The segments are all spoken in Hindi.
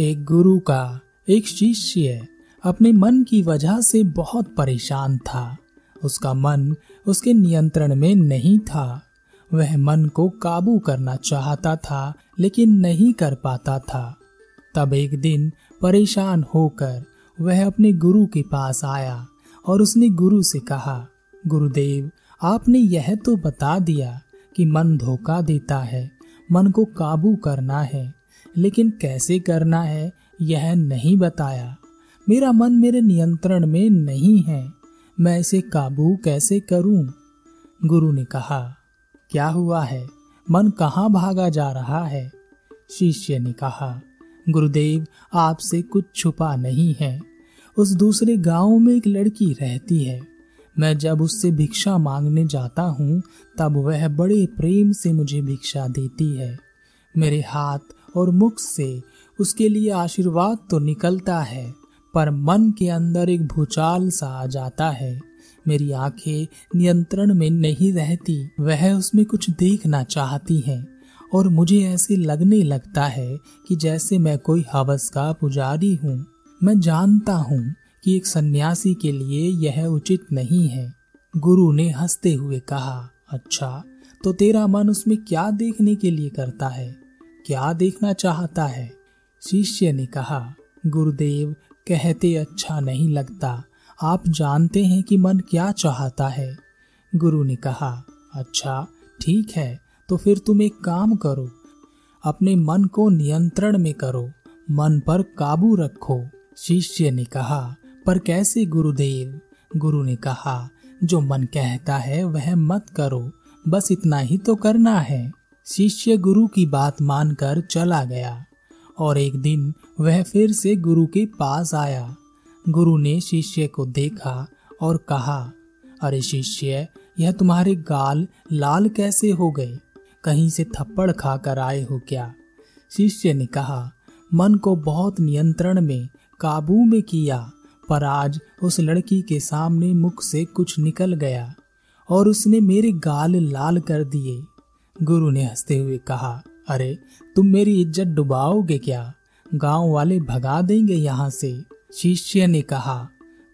एक गुरु का एक शिष्य अपने मन की वजह से बहुत परेशान था। उसका मन उसके नियंत्रण में नहीं था। वह मन को काबू करना चाहता था, लेकिन नहीं कर पाता था। तब एक दिन परेशान होकर वह अपने गुरु के पास आया और उसने गुरु से कहा, गुरुदेव, आपने यह तो बता दिया कि मन धोखा देता है, मन को काबू करना है। लेकिन कैसे करना है, यह नहीं बताया। मेरा मन मेरे नियंत्रण में नहीं है। मैं इसे काबू कैसे करूँ? गुरु ने कहा, क्या हुआ है? मन कहाँ भागा जा रहा है? शिष्य ने कहा, गुरुदेव, आपसे कुछ छुपा नहीं है। उस दूसरे गाँव में एक लड़की रहती है। मैं जब उससे भिक्षा मांगने जाता हूँ, तब वह बड़े प्रेम से मुझे भिक्षा देती है। मेरे हाथ और मुख से उसके लिए आशीर्वाद तो निकलता है, पर मन के अंदर एक भूचाल सा आ जाता है। मेरी आँखें नियंत्रण में नहीं रहती, वह उसमें कुछ देखना चाहती हैं, और मुझे ऐसे लगने लगता है कि जैसे मैं कोई हवस का पुजारी हूँ। मैं जानता हूँ कि एक सन्यासी के लिए यह उचित नहीं है। गुरु ने हँसते हुए कहा अच्छा तो तेरा मन उसमें क्या देखने के लिए करता है? क्या देखना चाहता है? शिष्य ने कहा, गुरुदेव, कहते अच्छा नहीं लगता। आप जानते हैं कि मन क्या चाहता है। गुरु ने कहा अच्छा ठीक है तो फिर तुम एक काम करो। अपने मन को नियंत्रण में करो, मन पर काबू रखो। शिष्य ने कहा, पर कैसे गुरुदेव? गुरु ने कहा, जो मन कहता है, वह मत करो, बस इतना ही तो करना है। शिष्य गुरु की बात मानकर चला गया और एक दिन वह फिर से गुरु के पास आया। गुरु ने शिष्य को देखा और कहा, अरे शिष्य, यह तुम्हारे गाल लाल कैसे हो गए? कहीं से थप्पड़ खाकर आए हो क्या? शिष्य ने कहा, मन को बहुत नियंत्रण में, काबू में किया, पर आज उस लड़की के सामने मुख से कुछ निकल गया और उसने मेरे गाल लाल कर दिए। गुरु ने हँसते हुए कहा, अरे, तुम मेरी इज़्ज़त डुबाओगे क्या? गाँव वाले भगा देंगे यहाँ से। शिष्य ने कहा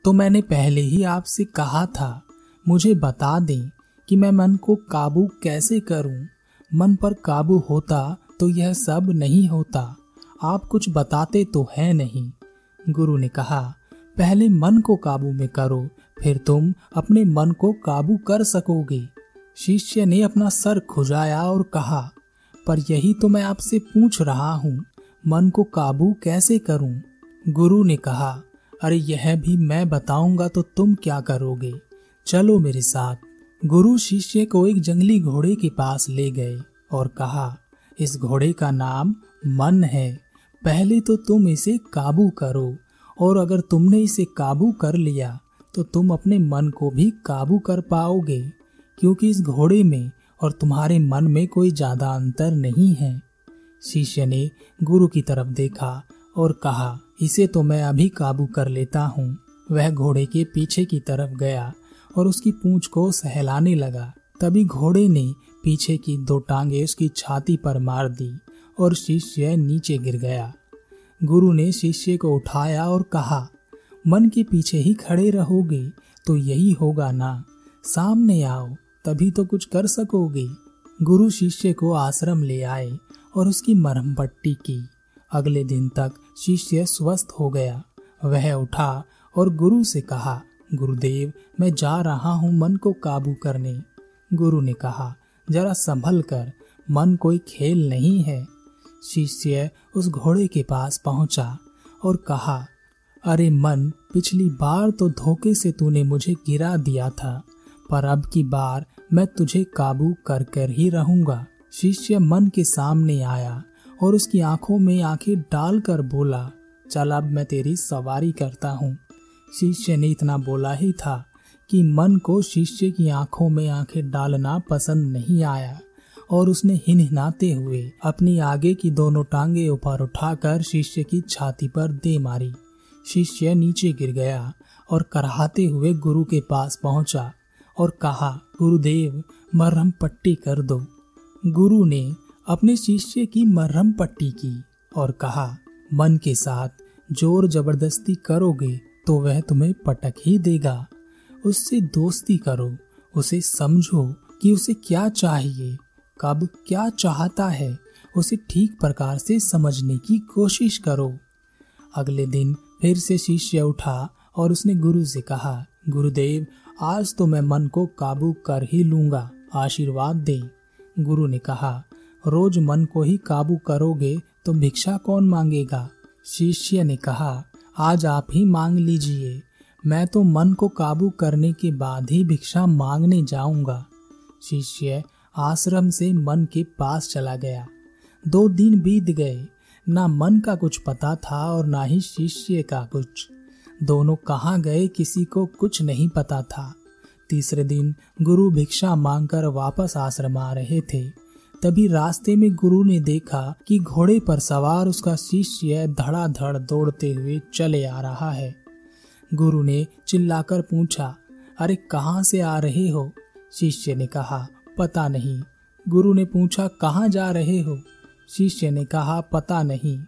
तो मैंने पहले ही आपसे कहा था, मुझे बता दें कि मैं मन को काबू कैसे करूँ? मन पर काबू होता तो यह सब नहीं होता। आप कुछ बताते तो है नहीं। गुरु ने कहा, पहले मन को काबू में करो, फिर तुम अपने मन को काबू कर सकोगे। शिष्य ने अपना सर खुजाया और कहा, पर यही तो मैं आपसे पूछ रहा हूँ, मन को काबू कैसे करूँ? गुरु ने कहा, अरे यह भी मैं बताऊँगा तो तुम क्या करोगे? चलो मेरे साथ। गुरु शिष्य को एक जंगली घोड़े के पास ले गए और कहा, इस घोड़े का नाम मन है। पहले तो तुम इसे काबू करो और अगर तुमने इसे काबू कर लिया तो तुम अपने मन को भी काबू कर पाओगे। क्योंकि इस घोड़े में और तुम्हारे मन में कोई ज़्यादा अंतर नहीं है। शिष्य ने गुरु की तरफ़ देखा और कहा, इसे तो मैं अभी काबू कर लेता हूँ। वह घोड़े के पीछे की तरफ़ गया और उसकी पूंछ को सहलाने लगा। तभी घोड़े ने पीछे की दो टांगे उसकी छाती पर मार दी और शिष्य नीचे गिर गया। गुरु ने शिष्य को उठाया और कहा, मन के पीछे ही खड़े रहोगे तो यही होगा ना। सामने आओ। तभी तो कुछ कर सकोगे। गुरु शिष्य को आश्रम ले आए और उसकी मरहम पट्टी की। अगले दिन तक शिष्य स्वस्थ हो गया। वह उठा और गुरु से कहा, गुरुदेव, मैं जा रहा हूँ मन को काबू करने। गुरु ने कहा, जरा संभल कर, मन कोई खेल नहीं है। शिष्य उस घोड़े के पास पहुँचा और कहा, अरे मन, पिछली बार तो धोखे से तूने मुझे गिरा दिया था, पर अब की बार मैं तुझे काबू कर कर ही रहूँगा। शिष्य मन के सामने आया और उसकी आँखों में आँखें डालकर बोला, चल अब मैं तेरी सवारी करता हूँ। शिष्य ने इतना बोला ही था कि मन को शिष्य की आँखों में आँखें डालना पसंद नहीं आया और उसने हिनहिनाते हुए अपनी आगे की दोनों टांगे ऊपर उठाकर शिष्य की छाती पर दे मारी। शिष्य नीचे गिर गया और कराहते हुए गुरु के पास पहुँचा। और कहा, गुरुदेव, मरहम पट्टी कर दो। गुरु ने अपने शिष्य की मरहम पट्टी की और कहा, मन के साथ ज़ोर ज़बरदस्ती करोगे तो वह तुम्हें पटक ही देगा। उससे दोस्ती करो, उसे समझो कि उसे क्या चाहिए, कब क्या चाहता है, उसे ठीक प्रकार से समझने की कोशिश करो। अगले दिन फिर से शिष्य उठा और उसने गुरु से कहा, गुरुदेव आज तो मैं मन को काबू कर ही लूँगा, आशीर्वाद दे। गुरु ने कहा, रोज मन को ही काबू करोगे तो भिक्षा कौन मांगेगा? शिष्य ने कहा, आज आप ही मांग लीजिए। मैं तो मन को काबू करने के बाद ही भिक्षा मांगने जाऊँगा। शिष्य आश्रम से मन के पास चला गया। दो दिन बीत गए। ना मन का कुछ पता था और ना ही शिष्य का कुछ। दोनों कहाँ गए किसी को कुछ नहीं पता था। तीसरे दिन गुरु भिक्षा मांगकर वापस आश्रम आ रहे थे। तभी रास्ते में गुरु ने देखा कि घोड़े पर सवार उसका शिष्य धड़ाधड़ दौड़ते हुए चले आ रहा है। गुरु ने चिल्लाकर पूछा, अरे, कहाँ से आ रहे हो? शिष्य ने कहा, पता नहीं। गुरु ने पूछा, कहाँ जा रहे हो? शिष्य ने कहा, पता नहीं।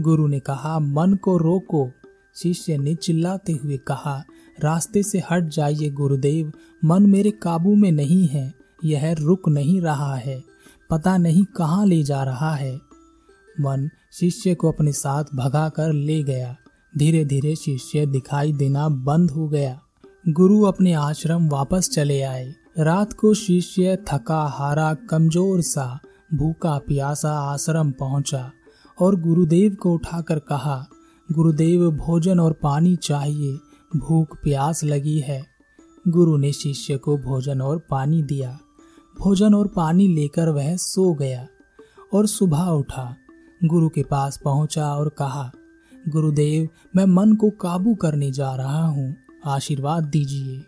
गुरु ने कहा, मन को रोको। शिष्य ने चिल्लाते हुए कहा, रास्ते से हट जाइए गुरुदेव, मन मेरे काबू में नहीं है, यह रुक नहीं रहा है, पता नहीं कहाँ ले जा रहा है। मन शिष्य को अपने साथ भगा कर ले गया। धीरे धीरे शिष्य दिखाई देना बंद हो गया। गुरु अपने आश्रम वापस चले आए। रात को शिष्य थका, हारा, कमज़ोर सा, भूखा, प्यासा आश्रम पहुँचा और गुरुदेव को उठाकर कहा गुरुदेव भोजन और पानी चाहिए, भूख प्यास लगी है। गुरु ने शिष्य को भोजन और पानी दिया। भोजन और पानी लेकर वह सो गया और सुबह उठा। गुरु के पास पहुँचा और कहा, गुरुदेव, मैं मन को काबू करने जा रहा हूँ। आशीर्वाद दीजिए।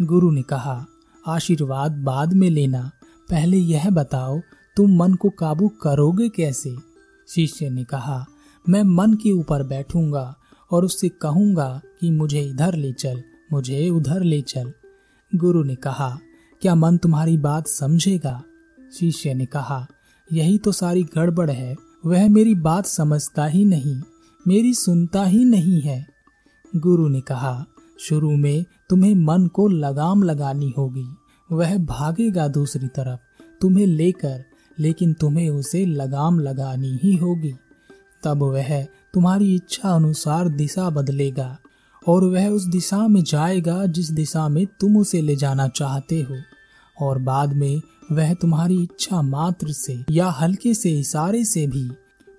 गुरु ने कहा, आशीर्वाद बाद में लेना। पहले यह बताओ, तुम मन को काबू करोगे कैसे? शिष्य ने कहा मैं मन के ऊपर बैठूँगा और उससे कहूँगा कि मुझे इधर ले चल, मुझे उधर ले चल। गुरु ने कहा, क्या मन तुम्हारी बात समझेगा? शिष्य ने कहा, यही तो सारी गड़बड़ है, वह मेरी बात समझता ही नहीं, मेरी सुनता ही नहीं है। गुरु ने कहा, शुरू में तुम्हें मन को लगाम लगानी होगी, वह भागेगा दूसरी तरफ़, तुम्हें लेकर, लेकिन तुम्हें उसे लगाम लगानी ही होगी। तब वह तुम्हारी इच्छा अनुसार दिशा बदलेगा, और वह उस दिशा में जाएगा जिस दिशा में तुम उसे ले जाना चाहते हो, और बाद में वह तुम्हारी इच्छा मात्र से या हल्के से इशारे से भी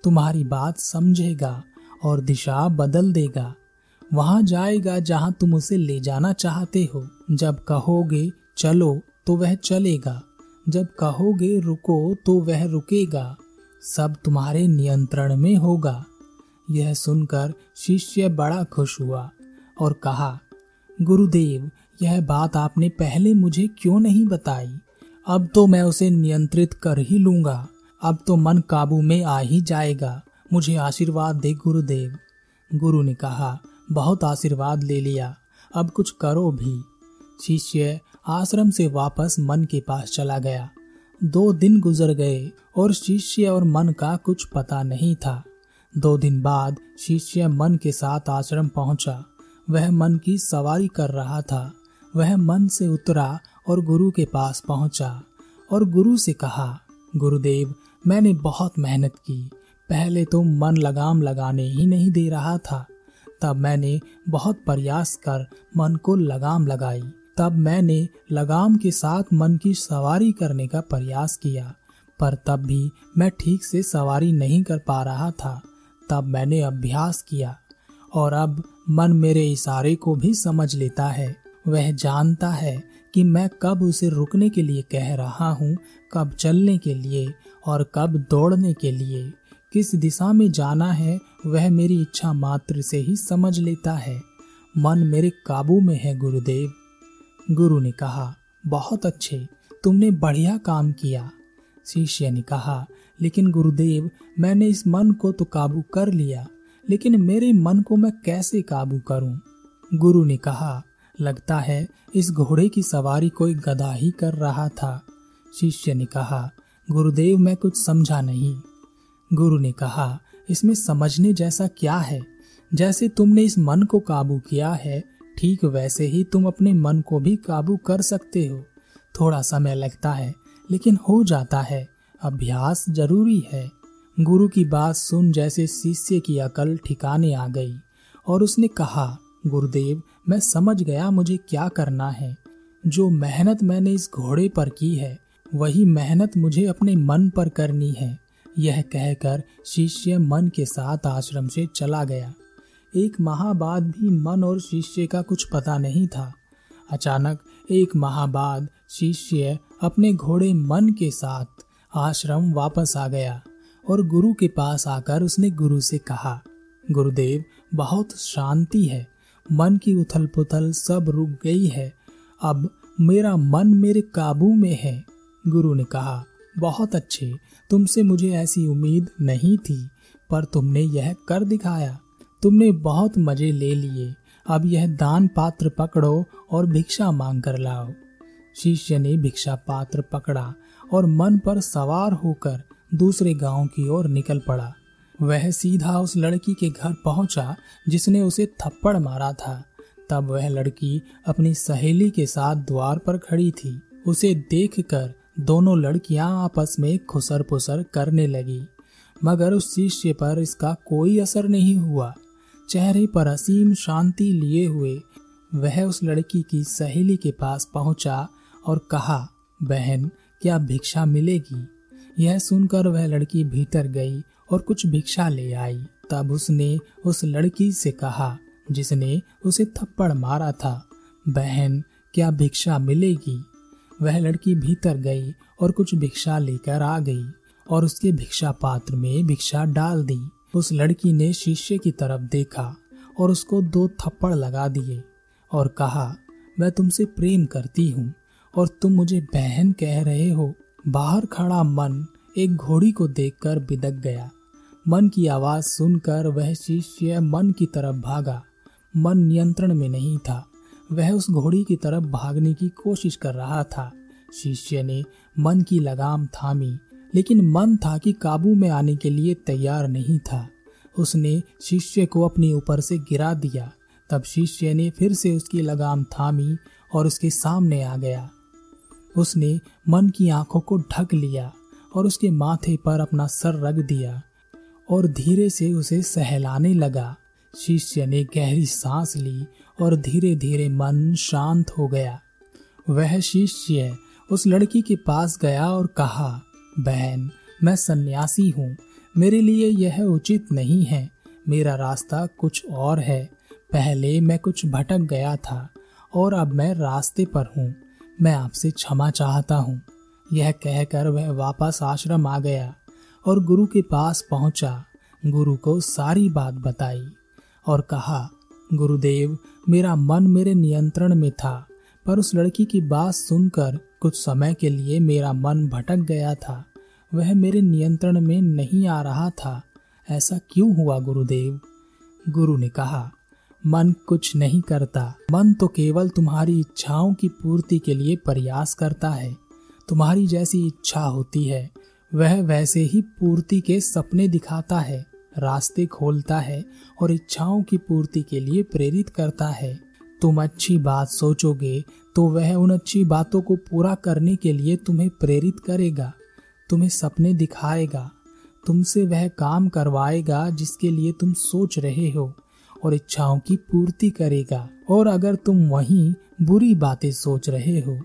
तुम्हारी बात समझेगा और दिशा बदल देगा। वहाँ जाएगा जहाँ तुम उसे ले जाना चाहते हो। जब कहोगे, चलो तो वह चलेगा। जब कहोगे, रुको तो वह रुकेगा। सब तुम्हारे नियंत्रण में होगा। यह सुनकर शिष्य बड़ा खुश हुआ और कहा, गुरुदेव, यह बात आपने पहले मुझे क्यों नहीं बताई? अब तो मैं उसे नियंत्रित कर ही लूँगा। अब तो मन काबू में आ ही जाएगा। मुझे आशीर्वाद दे गुरुदेव। गुरु ने कहा, बहुत आशीर्वाद ले लिया। अब कुछ करो भी। शिष्य आश्रम से वापस मन के पास चला गया। दो दिन गुजर गए और शिष्य और मन का कुछ पता नहीं था। दो दिन बाद शिष्य मन के साथ आश्रम पहुँचा। वह मन की सवारी कर रहा था। वह मन से उतरा और गुरु के पास पहुँचा और गुरु से कहा, गुरुदेव, मैंने बहुत मेहनत की। पहले तो मन लगाम लगाने ही नहीं दे रहा था। तब मैंने बहुत प्रयास कर मन को लगाम लगाई। तब मैंने लगाम के साथ मन की सवारी करने का प्रयास किया, पर तब भी मैं ठीक से सवारी नहीं कर पा रहा था। तब मैंने अभ्यास किया, और अब मन मेरे इशारे को भी समझ लेता है। वह जानता है कि मैं कब उसे रुकने के लिए कह रहा हूँ, कब चलने के लिए और कब दौड़ने के लिए। किस दिशा में जाना है, वह मेरी इच्छा मात्र से ही समझ लेता है। मन मेरे काबू में है, गुरुदेव। गुरु ने कहा, बहुत अच्छे, तुमने बढ़िया काम किया। शिष्य ने कहा, लेकिन गुरुदेव, मैंने इस मन को तो काबू कर लिया, लेकिन मेरे मन को मैं कैसे काबू करूँ? गुरु ने कहा, लगता है, इस घोड़े की सवारी कोई गधा ही कर रहा था। शिष्य ने कहा, गुरुदेव, मैं कुछ समझा नहीं। गुरु ने कहा, इसमें समझने जैसा क्या है? जैसे तुमने इस मन को काबू किया है ठीक वैसे ही तुम अपने मन को भी काबू कर सकते हो। थोड़ा समय लगता है, लेकिन हो जाता है। अभ्यास ज़रूरी है। गुरु की बात सुन जैसे शिष्य की अकल ठिकाने आ गई, और उसने कहा, गुरुदेव, मैं समझ गया मुझे क्या करना है। जो मेहनत मैंने इस घोड़े पर की है, वही मेहनत मुझे अपने मन पर करनी है। यह कहकर शिष्य मन के साथ आश्रम से चला गया। एक माह बाद भी मन और शिष्य का कुछ पता नहीं था। अचानक एक माह बाद शिष्य अपने घोड़े मन के साथ आश्रम वापस आ गया और गुरु के पास आकर उसने गुरु से कहा, गुरुदेव, बहुत शांति है। मन की उथल पुथल सब रुक गई है। अब मेरा मन मेरे काबू में है। गुरु ने कहा, बहुत अच्छे, तुमसे मुझे ऐसी उम्मीद नहीं थी, पर तुमने यह कर दिखाया। तुमने बहुत मज़े ले लिए। अब यह दान पात्र पकड़ो और भिक्षा मांग कर लाओ। शिष्य ने भिक्षा पात्र पकड़ा और मन पर सवार होकर दूसरे गाँव की ओर निकल पड़ा। वह सीधा उस लड़की के घर पहुँचा जिसने उसे थप्पड़ मारा था। तब वह लड़की अपनी सहेली के साथ द्वार पर खड़ी थी। उसे देखकर दोनों लड़कियाँ आपस में खुसर पुसर करने लगी। मगर उस शिष्य पर इसका कोई असर नहीं हुआ। चेहरे पर असीम शांति लिए हुए, वह उस लड़की की सहेली के पास पहुँचा और कहा, बहन, क्या भिक्षा मिलेगी? यह सुनकर वह लड़की भीतर गई और कुछ भिक्षा ले आई। तब उसने उस लड़की से कहा, जिसने उसे थप्पड़ मारा था, बहन, क्या भिक्षा मिलेगी? वह लड़की भीतर गई और कुछ भिक्षा लेकर आ गई और उसके भिक्षा पात्र में भिक्षा डाल दी। उस लड़की ने शिष्य की तरफ़ देखा और उसको दो थप्पड़ लगा दिए और कहा, मैं तुमसे प्रेम करती हूँ और तुम मुझे बहन कह रहे हो। बाहर खड़ा मन एक घोड़ी को देखकर बिदक गया। मन की आवाज़ सुनकर वह शिष्य मन की तरफ़ भागा। मन नियंत्रण में नहीं था। वह उस घोड़ी की तरफ़ भागने की कोशिश कर रहा था। शिष्य ने मन की लगाम थामी। लेकिन मन था कि काबू में आने के लिए तैयार नहीं था। उसने शिष्य को अपने ऊपर से गिरा दिया। तब शिष्य ने फिर से उसकी लगाम थामी और उसके सामने आ गया। उसने मन की आँखों को ढक लिया और उसके माथे पर अपना सर रख दिया और धीरे से उसे सहलाने लगा। शिष्य ने गहरी सांस ली और धीरे धीरे मन शांत हो गया। वह शिष्य उस लड़की के पास गया और कहा बहन, मैं सन्यासी हूँ। मेरे लिए यह उचित नहीं है। मेरा रास्ता कुछ और है। पहले मैं कुछ भटक गया था, और अब मैं रास्ते पर हूँ। मैं आपसे क्षमा चाहता हूँ। यह कहकर वह वापस आश्रम आ गया, और गुरु के पास पहुँचा। गुरु को सारी बात बताई, और कहा, गुरुदेव, मेरा मन मेरे नियंत्रण में था, पर उस लड़की की बात सुनकर कुछ समय के लिए मेरा मन भटक गया था। वह मेरे नियंत्रण में नहीं आ रहा था। ऐसा क्यों हुआ गुरुदेव? गुरु ने कहा, मन कुछ नहीं करता। मन तो केवल तुम्हारी इच्छाओं की पूर्ति के लिए प्रयास करता है। तुम्हारी जैसी इच्छा होती है, वह वैसे ही पूर्ति के सपने दिखाता है, रास्ते खोलता है और इच्छाओं की पूर्ति के लिए प्रेरित करता है। तुम अच्छी बात सोचोगे तो वह उन अच्छी बातों को पूरा करने के लिए तुम्हें प्रेरित करेगा। तुम्हें सपने दिखाएगा। तुमसे वह काम करवाएगा जिसके लिए तुम सोच रहे हो और इच्छाओं की पूर्ति करेगा। और अगर तुम वहीं बुरी बातें सोच रहे हो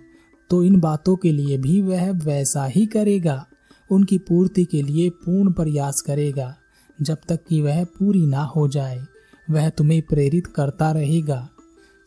तो इन बातों के लिए भी वह वैसा ही करेगा। उनकी पूर्ति के लिए पूर्ण प्रयास करेगा। जब तक कि वह पूरी ना हो जाए, वह तुम्हें प्रेरित करता रहेगा।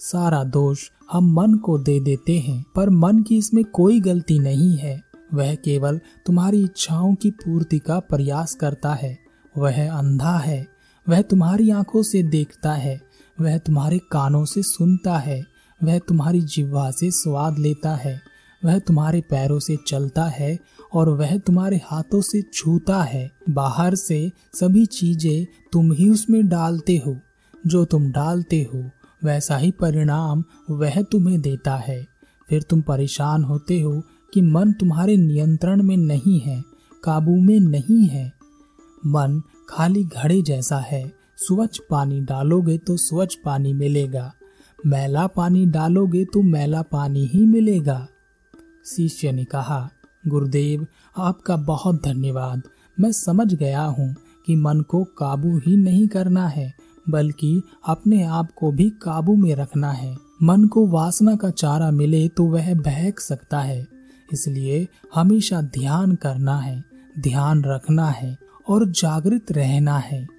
सारा दोष हम मन को दे देते हैं, पर मन की इसमें कोई गलती नहीं है। वह केवल तुम्हारी इच्छाओं की पूर्ति का प्रयास करता है। वह अंधा है। वह तुम्हारी आँखों से देखता है। वह तुम्हारे कानों से सुनता है। वह तुम्हारी जिह्वा से स्वाद लेता है। वह तुम्हारे पैरों से चलता है और वह तुम्हारे हाथों से छूता है। बाहर से सभी चीज़ें तुम ही उसमें डालते हो। जो तुम डालते हो, वैसा ही परिणाम वह तुम्हें देता है। फिर तुम परेशान होते हो कि मन तुम्हारे नियंत्रण में नहीं है, काबू में नहीं है। मन खाली घड़े जैसा है, स्वच्छ पानी डालोगे तो स्वच्छ पानी मिलेगा। मैला पानी डालोगे तो मैला पानी ही मिलेगा। शिष्य ने कहा, गुरुदेव, आपका बहुत धन्यवाद। मैं समझ गया हूँ कि मन को काबू ही नहीं करना है, बल्कि अपने आप को भी काबू में रखना है। मन को वासना का चारा मिले तो वह बहक सकता है। इसलिए हमेशा ध्यान करना है ध्यान रखना है और जागृत रहना है।